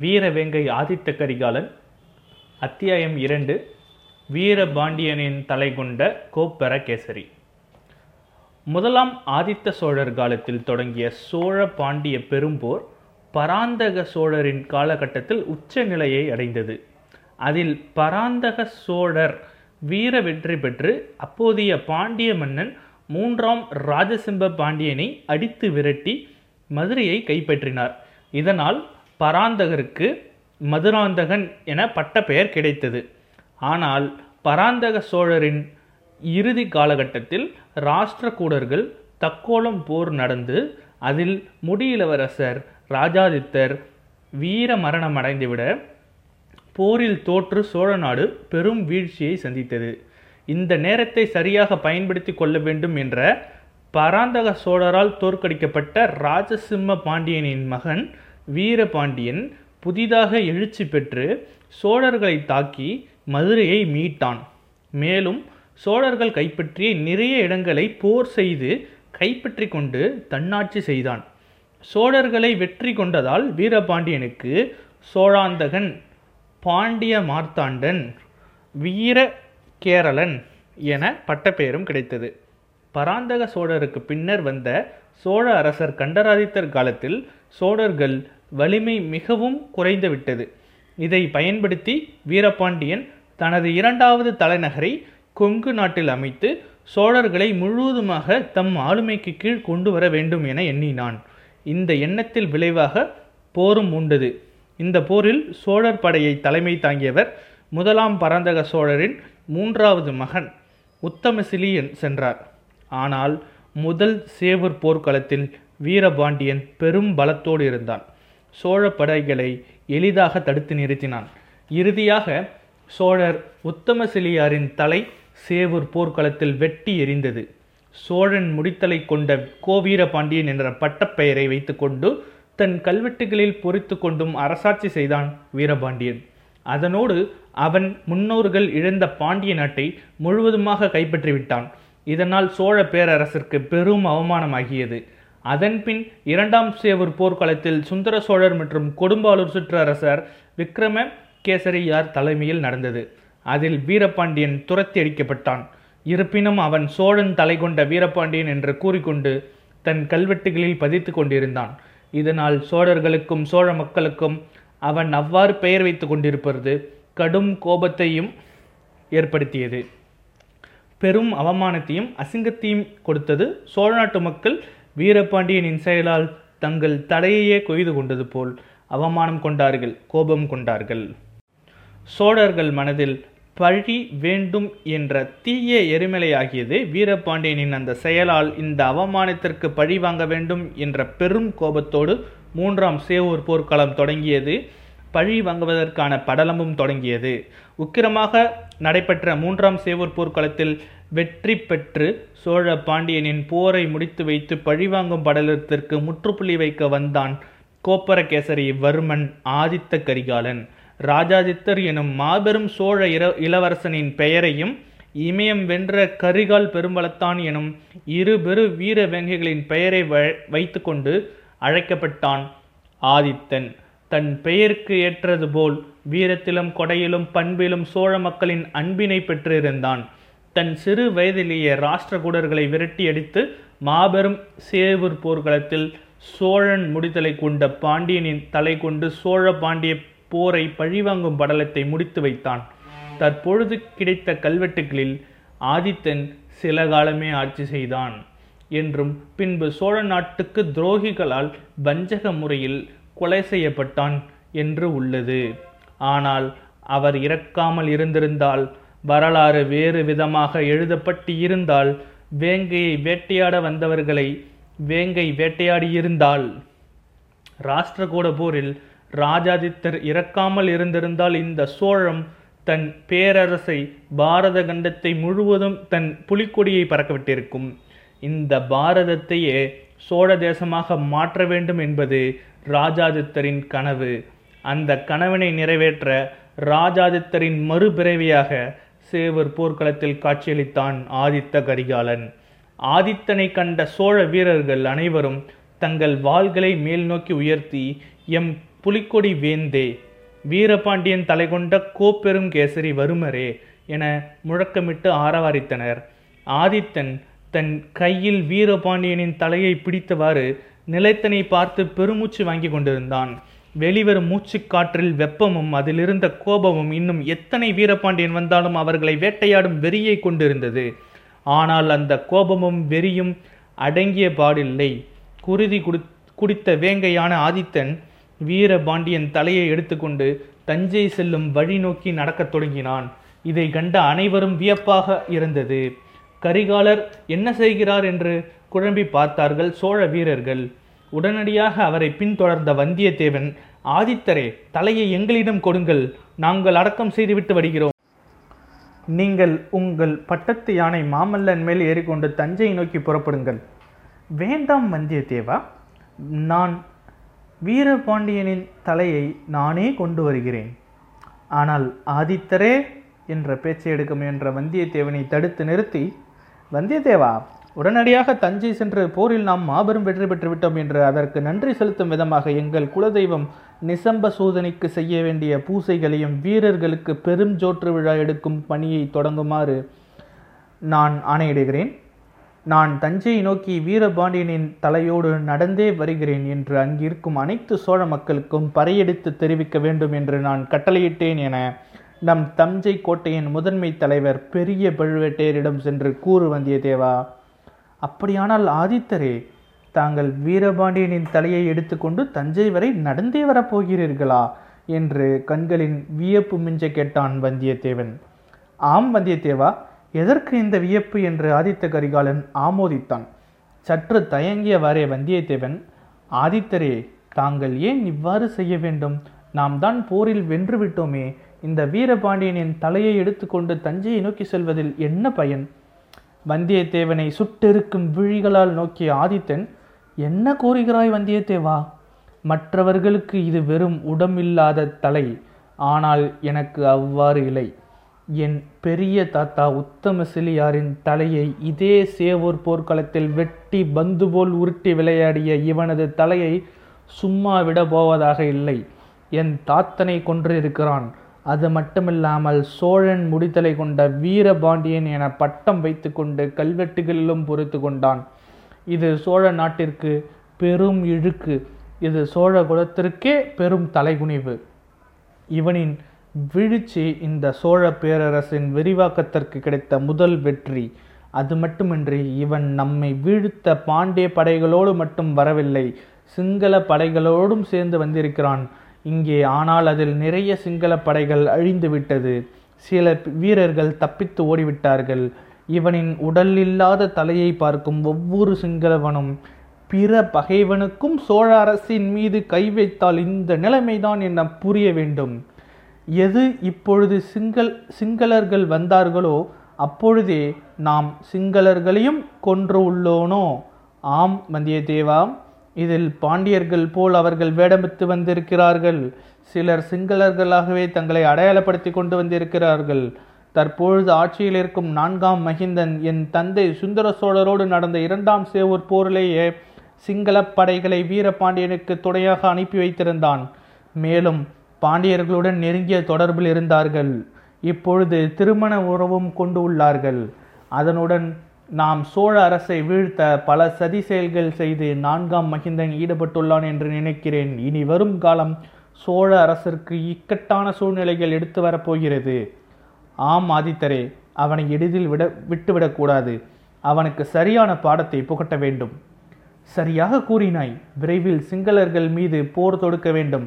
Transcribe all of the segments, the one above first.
வீரவேங்கை ஆதித்த கரிகாலன். அத்தியாயம் இரண்டு வீரபாண்டியனின் தலை கொண்ட கோப்பரகேசரி. முதலாம் ஆதித்த சோழர் காலத்தில் தொடங்கிய சோழ பாண்டிய பெரும்போர் பராந்தக சோழரின் காலகட்டத்தில் உச்ச நிலையை அடைந்தது. அதில் பராந்தக சோழர் வீர வெற்றி பெற்று அப்போதைய பாண்டிய மன்னன் மூன்றாம் ராஜசிம்ப பாண்டியனை அடித்து விரட்டி மதுரையை கைப்பற்றினார். இதனால் பராந்தகருக்கு மதுராந்தகன் என பட்ட பெயர் கிடைத்தது. ஆனால் பராந்தக சோழரின் இறுதி காலகட்டத்தில் ராஷ்டிரகூடர்கள் தக்கோலம் போர் நடந்து அதில் முடியிலவரசர் ராஜாதித்தர் வீர மரணம் அடைந்துவிட போரில் தோற்று சோழ நாடு பெரும் வீழ்ச்சியை சந்தித்தது. இந்த நேரத்தை சரியாக பயன்படுத்தி கொள்ள வேண்டும் என்ற பராந்தக சோழரால் தோற்கடிக்கப்பட்ட ராஜசிம்ம பாண்டியனின் மகன் வீரபாண்டியன் புதிதாக எழுச்சி பெற்று சோழர்களை தாக்கி மதுரையை மீட்டான். மேலும் சோழர்கள் கைப்பற்றிய நிறைய இடங்களை போர் செய்து கைப்பற்றி கொண்டு தன்னாட்சி செய்தான். சோழர்களை வெற்றி கொண்டதால் வீரபாண்டியனுக்கு சோழாந்தகன் பாண்டிய மார்த்தாண்டன் வீர கேரளன் என பட்டப்பெயரும் கிடைத்தது. பராந்தக சோழருக்கு பின்னர் வந்த சோழ அரசர் கண்டராதித்தர் காலத்தில் சோழர்கள் வலிமை மிகவும் குறைந்துவிட்டது இதை பயன்படுத்தி வீரபாண்டியன் தனது இரண்டாவது தலைநகரை கொங்கு நாட்டில் அமைத்து சோழர்களை முழுவதுமாக தம் ஆளுமைக்கு கீழ் கொண்டு வர வேண்டும் என எண்ணினான். இந்த எண்ணத்தில் விளைவாக போரும் உண்டது. இந்த போரில் சோழர் படையை தலைமை தாங்கியவர் முதலாம் பராந்தக சோழரின் மூன்றாவது மகன் உத்தமசிலியன் சென்றார். ஆனால் முதல் சேவூர் போர்க்களத்தில் வீரபாண்டியன் பெரும் பலத்தோடு இருந்தான். சோழ படைகளை எளிதாக தடுத்து நிறுத்தினான். இறுதியாக சோழர் உத்தமசிலியாரின் தலை சேவூர் போர்க்களத்தில் வெட்டி எறிந்தது சோழன் முடித்தலை கொண்ட கோவீர பாண்டியன் என்ற பட்டப்பெயரை வைத்துக்கொண்டு தன் கல்வெட்டுகளில் பொறித்து கொண்டும் அரசாட்சி செய்தான் வீரபாண்டியன். அதனோடு அவன் முன்னோர்கள் இழந்த பாண்டிய நாட்டை முழுவதுமாக கைப்பற்றிவிட்டான். இதனால் சோழ பேரரசிற்கு பெரும் அவமானமாகியது. அதன்பின் இரண்டாம் சேவூர் போர்க்களத்தில் சுந்தர சோழர் மற்றும் கொடும்பாலூர் சுற்றரசர் விக்ரம கேசரியார் தலைமையில் நடந்தது. அதில் வீரபாண்டியன் துரத்தி அடிக்கப்பட்டான். இருப்பினும் அவன் சோழன் தலை கொண்ட வீரபாண்டியன் என்று கூறிக்கொண்டு தன் கல்வெட்டுகளில் பதித்து கொண்டிருந்தான். இதனால் சோழர்களுக்கும் சோழ மக்களுக்கும் அவன் அவ்வாறு பெயர் வைத்து கொண்டிருப்பது கடும் கோபத்தையும் ஏற்படுத்தியது. பெரும் அவமானத்தையும் அசிங்கத்தையும் கொடுத்தது சோழ நாட்டு மக்கள் வீரபாண்டியனின் செயலால் தங்கள் தடையையே கொய்து கொண்டது போல் அவமானம் கொண்டார்கள் கோபம் கொண்டார்கள். சோழர்கள் மனதில் பழி வேண்டும் என்ற தீய எரிமலையாகியது வீரபாண்டியனின் அந்த செயலால் இந்த அவமானத்திற்கு பழி வாங்க வேண்டும் என்ற பெரும் கோபத்தோடு மூன்றாம் சேவூர் போர்க்களம் தொடங்கியது. பழி வாங்குவதற்கான படலமும் தொடங்கியது. உக்கிரமாக நடைபெற்ற மூன்றாம் சேவூர் போர்க்களத்தில் வெற்றி பெற்று சோழ பாண்டியனின் போரை முடித்து வைத்து பழிவாங்கும் படலத்திற்கு முற்றுப்புள்ளி வைக்க வந்தான் கோப்பரகேசரி வர்மன் ஆதித்த கரிகாலன். ராஜாதித்தர் எனும் மாபெரும் சோழ இர இளவரசனின் பெயரையும் இமயம் வென்ற கரிகால் பெரும்பலத்தான் எனும் இரு பெரு வீர வேங்கைகளின் பெயரை வைத்துக்கொண்டு அழைக்கப்பட்டான் ஆதித்தன். தன் பெயருக்கு ஏற்றது போல் வீரத்திலும் கொடையிலும் பண்பிலும் சோழ மக்களின் அன்பினை பெற்றிருந்தான். தன் சிறு வயதிலேயே ராஷ்டிரகூடர்களை விரட்டியடித்து மாபெரும் சேவூர் போர்க்களத்தில் சோழன் முடித்தலை கொண்ட பாண்டியனின் தலை கொண்டு சோழ பாண்டிய போரை பழிவாங்கும் படலத்தை முடித்து வைத்தான். தற்பொழுது கிடைத்த கல்வெட்டுகளில் ஆதித்தன் சில காலமே ஆட்சி செய்தான். என்றும் பின்பு சோழ நாட்டுக்கு துரோகிகளால் வஞ்சக முறையில் கொலை செய்யப்பட்டான் என்று உள்ளது. ஆனால் அவர் இறக்காமல் இருந்திருந்தால் வரலாறு வேறு விதமாக எழுதப்பட்டு இருந்தால் வேங்கையை வேட்டையாட வந்தவர்களை வேங்கை வேட்டையாடியிருந்தால் ராஷ்டிரகூட போரில் ராஜாதித்தர் இறக்காமல் இருந்திருந்தால் இந்த சோழம் தன் பேரரசை பாரத கண்டத்தை முழுவதும் தன் புலிக்கொடியை பறக்கவிட்டிருக்கும். இந்த பாரதத்தையே சோழ தேசமாக மாற்ற வேண்டும் என்பது ராஜாதித்தரின் கனவு. அந்த கனவினை நிறைவேற்ற ராஜாதித்தரின் மறுபிறவியாக சேவர் போர்க்களத்தில் காட்சியளித்தான் ஆதித்த கரிகாலன். ஆதித்தனை கண்ட சோழ வீரர்கள் அனைவரும் தங்கள் வாள்களை மேல் நோக்கி உயர்த்தி எம் புலிக்கொடி வேந்தே வீரபாண்டியன் தலை கொண்ட கோப்பெரும் கேசரி வருமரே என முழக்கமிட்டு ஆரவாரித்தனர். ஆதித்தன் தன் கையில் வீரபாண்டியனின் தலையை பிடித்தவாறு நிலைத்தனை பார்த்து பெருமூச்சு வாங்கி கொண்டிருந்தான். வெளிவரும் மூச்சுக்காற்றில் வெப்பமும் அதிலிருந்த கோபமும் இன்னும் எத்தனை வீரபாண்டியன் வந்தாலும் அவர்களை வேட்டையாடும் வெறியை கொண்டிருந்தது. ஆனால் அந்த கோபமும் வெறியும் அடங்கிய பாடில்லை. குருதி குடி குடித்த வேங்கையான ஆதித்தன் வீரபாண்டியன் தலையை எடுத்துக்கொண்டு தஞ்சை செல்லும் வழி நோக்கி நடக்கத் தொடங்கினான். இதை கண்ட அனைவரும் வியப்பாக இருந்தது. கரிகாலர் என்ன செய்கிறார் என்று குழம்பி பார்த்தார்கள் சோழ வீரர்கள். உடனடியாக அவரை பின்தொடர்ந்த வந்தியத்தேவன் ஆதித்தரே தலையை எங்களிடம் கொடுங்கள் நாங்கள் அடக்கம் செய்துவிட்டு வருகிறோம். நீங்கள் உங்கள் பட்டத்து யானை மாமல்லன் மேல் ஏறிக்கொண்டு தஞ்சையை நோக்கி புறப்படுங்கள். வேண்டாம் வந்தியத்தேவா நான் வீரபாண்டியனின் தலையை நானே கொண்டு வருகிறேன். ஆனால் ஆதித்தரே என்ற பேச்சை எடுக்க முயன்ற வந்தியத்தேவனை தடுத்து நிறுத்தி வந்தியத்தேவா உடனடியாக தஞ்சை சென்று போரில் நாம் மாபெரும் வெற்றி பெற்று விட்டோம் என்று அதற்கு நன்றி செலுத்தும் விதமாக எங்கள் குலதெய்வம் நிசம்ப சோதனைக்கு செய்ய வேண்டிய பூசைகளையும் வீரர்களுக்கு பெரும் ஜோற்று விழா எடுக்கும் பணியை தொடங்குமாறு நான் ஆணையிடுகிறேன். நான் தஞ்சையை நோக்கி வீரபாண்டியனின் தலையோடு நடந்தே வருகிறேன் என்று அங்கிருக்கும் அனைத்து சோழ மக்களுக்கும் பறையெடுத்து தெரிவிக்க வேண்டும் என்று நான் கட்டளையிட்டேன் என நம் தஞ்சை கோட்டையின் முதன்மை தலைவர் பெரிய பழுவேட்டையரிடம் சென்று கூறு வந்தியத்தேவா அப்படியானால் ஆதித்தரே தாங்கள் வீரபாண்டியனின் தலையை எடுத்துக்கொண்டு தஞ்சை வரை நடந்தே வரப்போகிறீர்களா? என்று கண்களின் வியப்பு மிஞ்ச கேட்டான் வந்தியத்தேவன். ஆம் வந்தியத்தேவா எதற்கு இந்த வியப்பு? என்று ஆதித்த கரிகாலன் ஆமோதித்தான். சற்று தயங்கியவாறே வந்தியத்தேவன் ஆதித்தரே தாங்கள் ஏன் இவ்வாறு செய்ய வேண்டும்? நாம் தான் போரில் வென்று விட்டோமே. இந்த வீரபாண்டியனின் தலையை எடுத்துக்கொண்டு தஞ்சையை நோக்கி செல்வதில் என்ன பயன்? வந்தியத்தேவனை சுட்டெருக்கும் விழிகளால் நோக்கிய ஆதித்தன் என்ன கூறுகிறாய் வந்தியத்தேவா? மற்றவர்களுக்கு இது வெறும் உடமில்லாத தலை ஆனால் எனக்கு அவ்வாறு இல்லை. என் பெரிய தாத்தா உத்தம சிலியாரின் தலையை இதே சேவூர் போர்க்களத்தில் வெட்டி பந்து போல் உருட்டி விளையாடிய இவனது தலையை சும்மா விட போவதாக இல்லை. என் தாத்தனை கொன்றிருக்கிறான். அது மட்டுமில்லாமல் சோழன் முடித்தலை கொண்ட வீரபாண்டியன் என பட்டம் வைத்துக்கொண்டு கல்வெட்டுகளிலும் பொறுத்து கொண்டான். இது சோழ நாட்டிற்கு பெரும் இழுக்கு. இது சோழ குலத்திற்கே பெரும் தலைகுனிவு. இவனின் வீழ்ச்சி இந்த சோழ பேரரசின் விரிவாக்கத்திற்கு கிடைத்த முதல் வெற்றி. அது மட்டுமின்றி இவன் நம்மை வீழ்த்த பாண்டிய படைகளோடு மட்டும் வரவில்லை சிங்கள படைகளோடும் சேர்ந்து வந்திருக்கிறான். இங்கே ஆனால் அதில் நிறைய சிங்கள படைகள் அழிந்து விட்டது சில வீரர்கள் தப்பித்து ஓடிவிட்டார்கள். இவனின் உடல் இல்லாத தலையை பார்க்கும் ஒவ்வொரு சிங்களவனும் பிற பகைவனுக்கும் சோழ அரசின் மீது கை வைத்தால் இந்த நிலைமைதான் என புரிய வேண்டும். எது இப்பொழுது சிங்கள் சிங்களர்கள் வந்தார்களோ அப்பொழுதே நாம் சிங்களர்களையும் கொன்று உள்ளோனோ? ஆம் வந்தியத்தேவா. இதில் பாண்டியர்கள் போல் அவர்கள் வேடமிட்டு வந்திருக்கிறார்கள். சிலர் சிங்களர்களாகவே தங்களை அடையாளப்படுத்தி கொண்டு வந்திருக்கிறார்கள். தற்பொழுது ஆட்சியில் இருக்கும் நான்காம் மகிந்தன் என் தந்தை சுந்தர சோழரோடு நடந்த இரண்டாம் சேவூர் போரிலேயே சிங்களப் படைகளை வீரபாண்டியனுக்கு துணையாக அனுப்பி வைத்திருந்தான். மேலும் பாண்டியர்களுடன் நெருங்கிய தொடர்பில் இருந்தார்கள். இப்பொழுது திருமண உறவும் கொண்டு உள்ளார்கள். அதனுடன் நாம் சோழ அரசை வீழ்த்த பல சதி செயல்கள் செய்து நான்காம் மகிந்தன் ஈடுபட்டுள்ளான் என்று நினைக்கிறேன். இனி வரும் காலம் சோழ அரசிற்கு இக்கட்டான சூழ்நிலைகள் எடுத்து வரப்போகிறது ஆம் ஆதித்தரே அவனை எளிதில் விட விட்டுவிடக்கூடாது அவனுக்கு சரியான பாடத்தை புகட்ட வேண்டும். சரியாக கூறினாய். விரைவில் சிங்களர்கள் மீது போர் தொடுக்க வேண்டும்.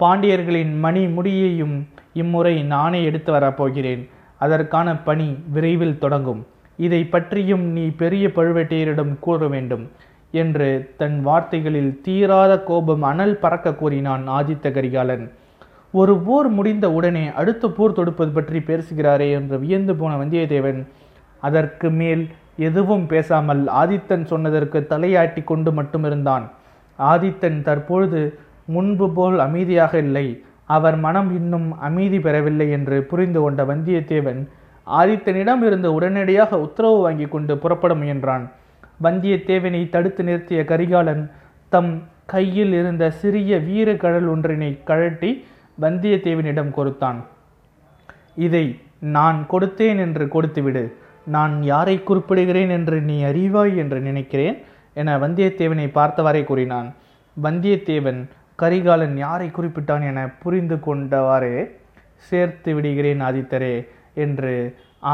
பாண்டியர்களின் மணி முடியையும் இம்முறை நானே எடுத்து வரப்போகிறேன் அதற்கான பணி விரைவில் தொடங்கும். இதை பற்றியும் நீ பெரிய பழுவேட்டையரிடம் கூற வேண்டும் என்று தன் வார்த்தைகளில் தீராத கோபம் அனல் பறக்க கூறினான் ஆதித்த கரிகாலன். ஒரு போர் முடிந்த உடனே அடுத்த போர் தொடுப்பது பற்றி பேசுகிறாரே என்று வியந்து போன வந்தியத்தேவன் அதற்கு மேல் எதுவும் பேசாமல் ஆதித்தன் சொன்னதற்கு தலையாட்டி கொண்டு மட்டும் இருந்தான். ஆதித்தன் தற்பொழுது முன்பு போல் அமைதியாக இல்லை. அவர் மனம் இன்னும் அமைதி பெறவில்லை என்று புரிந்து கொண்ட வந்தியத்தேவன் ஆதித்தனிடம் இருந்து உடனடியாக உத்தரவு வாங்கி கொண்டு புறப்பட முயன்றான். வந்தியத்தேவனை தடுத்து நிறுத்திய கரிகாலன் தம் கையில் இருந்த சிறிய வீரக்கழல் ஒன்றினை கழட்டி வந்தியத்தேவனிடம் கொடுத்தான். இதை நான் கொடுத்தேன் என்று கொடுத்துவிடு. நான் யாரை குறிப்பிடுகிறேன் என்று நீ அறிவாய் என்று நினைக்கிறேன் என வந்தியத்தேவனை பார்த்தவாறே கூறினான். வந்தியத்தேவன் கரிகாலன் யாரை குறிப்பிட்டான் என புரிந்து கொண்டவாறே சேர்த்து விடுகிறேன் ஆதித்தரே. என்று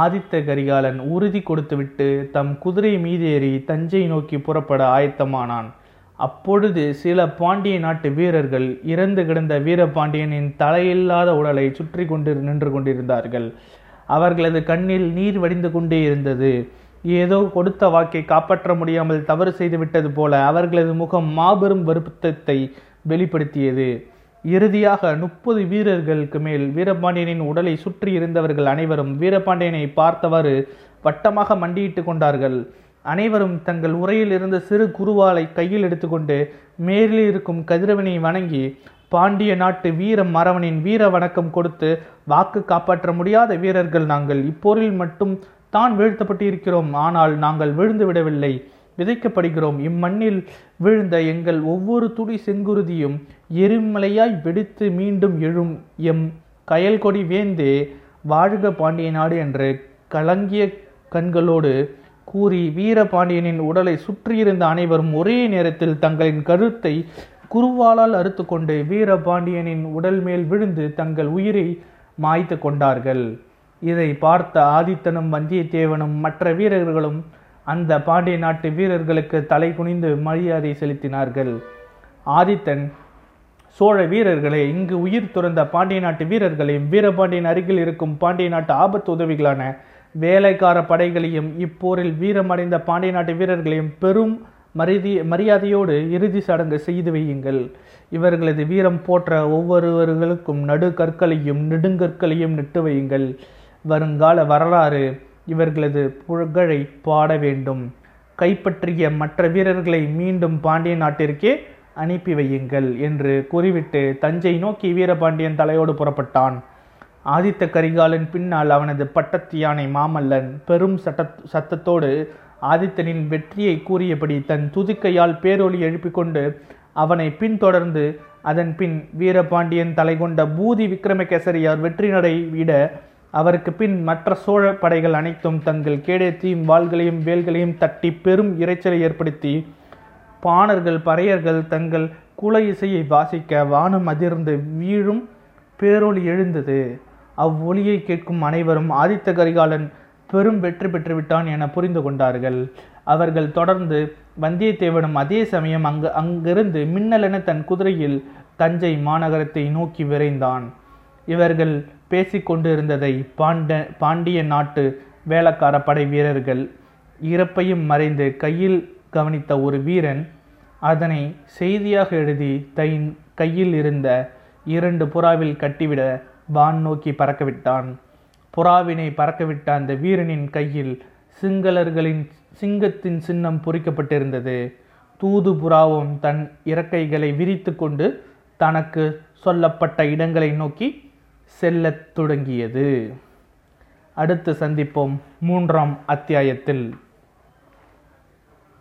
ஆதித்த கரிகாலன் உறுதி கொடுத்துவிட்டு தம் குதிரை மீதேறி தஞ்சை நோக்கி புறப்பட ஆயத்தமானான். அப்பொழுது சில பாண்டிய நாட்டு வீரர்கள் இறந்து கிடந்த வீரபாண்டியனின் தலையில்லாத உடலை சுற்றி கொண்டு நின்று கொண்டிருந்தார்கள். அவர்களது கண்ணில் நீர் வடிந்து கொண்டே இருந்தது. ஏதோ கொடுத்த வாக்கை காப்பாற்ற முடியாமல் தவறு செய்துவிட்டது போல அவர்களது முகம் மாபெரும் வருத்தத்தை வெளிப்படுத்தியது. இறுதியாக முப்பது வீரர்களுக்கு மேல் வீரபாண்டியனின் உடலை சுற்றி இருந்தவர்கள் அனைவரும் வீரபாண்டியனை பார்த்தவாறு வட்டமாக மண்டியிட்டு கொண்டார்கள். அனைவரும் தங்கள் உரையில் இருந்த சிறு குருவாலை கையில் எடுத்துக்கொண்டு மேலில் இருக்கும் கதிரவனை வணங்கி பாண்டிய நாட்டு வீர மறவனின் வீர வணக்கம் கொடுத்து வாக்கு காப்பாற்ற முடியாத வீரர்கள் நாங்கள். இப்போரில் மட்டும் தான் வீழ்த்தப்பட்டு இருக்கிறோம் ஆனால் நாங்கள் விழுந்து விடவில்லை. விதைக்கப்படுகிறோம். இம்மண்ணில் விழுந்த எங்கள் ஒவ்வொரு துளி செங்குருதியும் எரிமலையாய் வெடித்து மீண்டும் எழும். எம் கயல்கொடி வேந்தே வாழ்க பாண்டிய நாடு என்று கலங்கிய கண்களோடு கூறி வீரபாண்டியனின் உடலை சுற்றியிருந்த அனைவரும் ஒரே நேரத்தில் தங்களின் கருத்தை குருவாளால் அறுத்து கொண்டு வீரபாண்டியனின் உடல் மேல் விழுந்து தங்கள் உயிரை மாய்த்து கொண்டார்கள். இதை பார்த்த ஆதித்தனும் வந்தியத்தேவனும் மற்ற வீரர்களும் அந்த பாண்டிய நாட்டு வீரர்களுக்கு தலை குனிந்து மரியாதை செலுத்தினார்கள். ஆதித்தன் சோழ வீரர்களே இங்கு உயிர் துறந்த பாண்டிய நாட்டு வீரர்களையும் வீரபாண்டியன் அருகில் இருக்கும் பாண்டிய நாட்டு ஆபத்து உதவிகளான வேலைக்கார படைகளையும் இப்போரில் வீரமடைந்த பாண்டிய நாட்டு வீரர்களையும் பெரும் மரிதி மரியாதையோடு இறுதி சடங்கு செய்து வையுங்கள். இவர்களது வீரம் போற்ற ஒவ்வொருவர்களுக்கும் நடு கற்களையும் நெடுங்கற்களையும் நெட்டு வையுங்கள். வருங்கால வரலாறு இவர்களது புகழை பாட வேண்டும். கைப்பற்றிய மற்ற வீரர்களை மீண்டும் பாண்டிய நாட்டிற்கே அனுப்பி வையுங்கள் என்று கூறிவிட்டு தஞ்சை நோக்கி வீரபாண்டியன் தலையோடு புறப்பட்டான். ஆதித்த கரிகாலன் பின்னால் அவனது பட்டத்து யானை மாமல்லன் பெரும் சட்ட சத்தத்தோடு ஆதித்தனின் வெற்றியை கூறியபடி தன் துதிக்கையால் பேரொலி எழுப்பிக் கொண்டு அவனை பின்தொடர்ந்து அதன் பின் வீரபாண்டியன் தலை கொண்ட பூதி விக்ரமகேசரியார் வெற்றி நடை விட அவருக்கு பின் மற்ற சோழ படைகள் அனைத்தும் தங்கள் கேடயத்தையும் வாள்களையும் வேல்களையும் தட்டி பெரும் இரைச்சலை ஏற்படுத்தி பாணர்கள் பறையர்கள் தங்கள் குல இசையை வாசிக்க வானம் அதிர்ந்து வீழும் பேரொளி எழுந்தது. அவ்வொலியை கேட்கும் அனைவரும் ஆதித்த கரிகாலன் பெரும் வெற்றி பெற்று விட்டான் என புரிந்து கொண்டார்கள். அவர்கள் தொடர்ந்து வந்தியத்தேவனும் அதே சமயம் அங்கு அங்கிருந்து மின்னலென தன் குதிரையில் தஞ்சை மாநகரத்தை நோக்கி விரைந்தான். இவர்கள் பேசிக்கொண்டிருந்ததை பாண்ட பாண்டிய நாட்டு வேளக்கார படை வீரர்கள் இறப்பையும் மறைந்து கையில் கவனித்த ஒரு வீரன் அதனை செய்தியாக எழுதி தைன் கையில் இருந்த இரண்டு புறாவில் கட்டிவிட வான் நோக்கி பறக்கவிட்டான். புறாவினை பறக்கவிட்ட அந்த வீரனின் கையில் சிங்களர்களின் சிங்கத்தின் சின்னம் பொறிக்கப்பட்டிருந்தது. தூது புறாவும் தன் இறக்கைகளை விரித்து கொண்டு தனக்கு சொல்லப்பட்ட இடங்களை நோக்கி செல்லத் தொடங்கியது. அடுத்து சந்திப்போம் மூன்றாம் அத்தியாயத்தில்.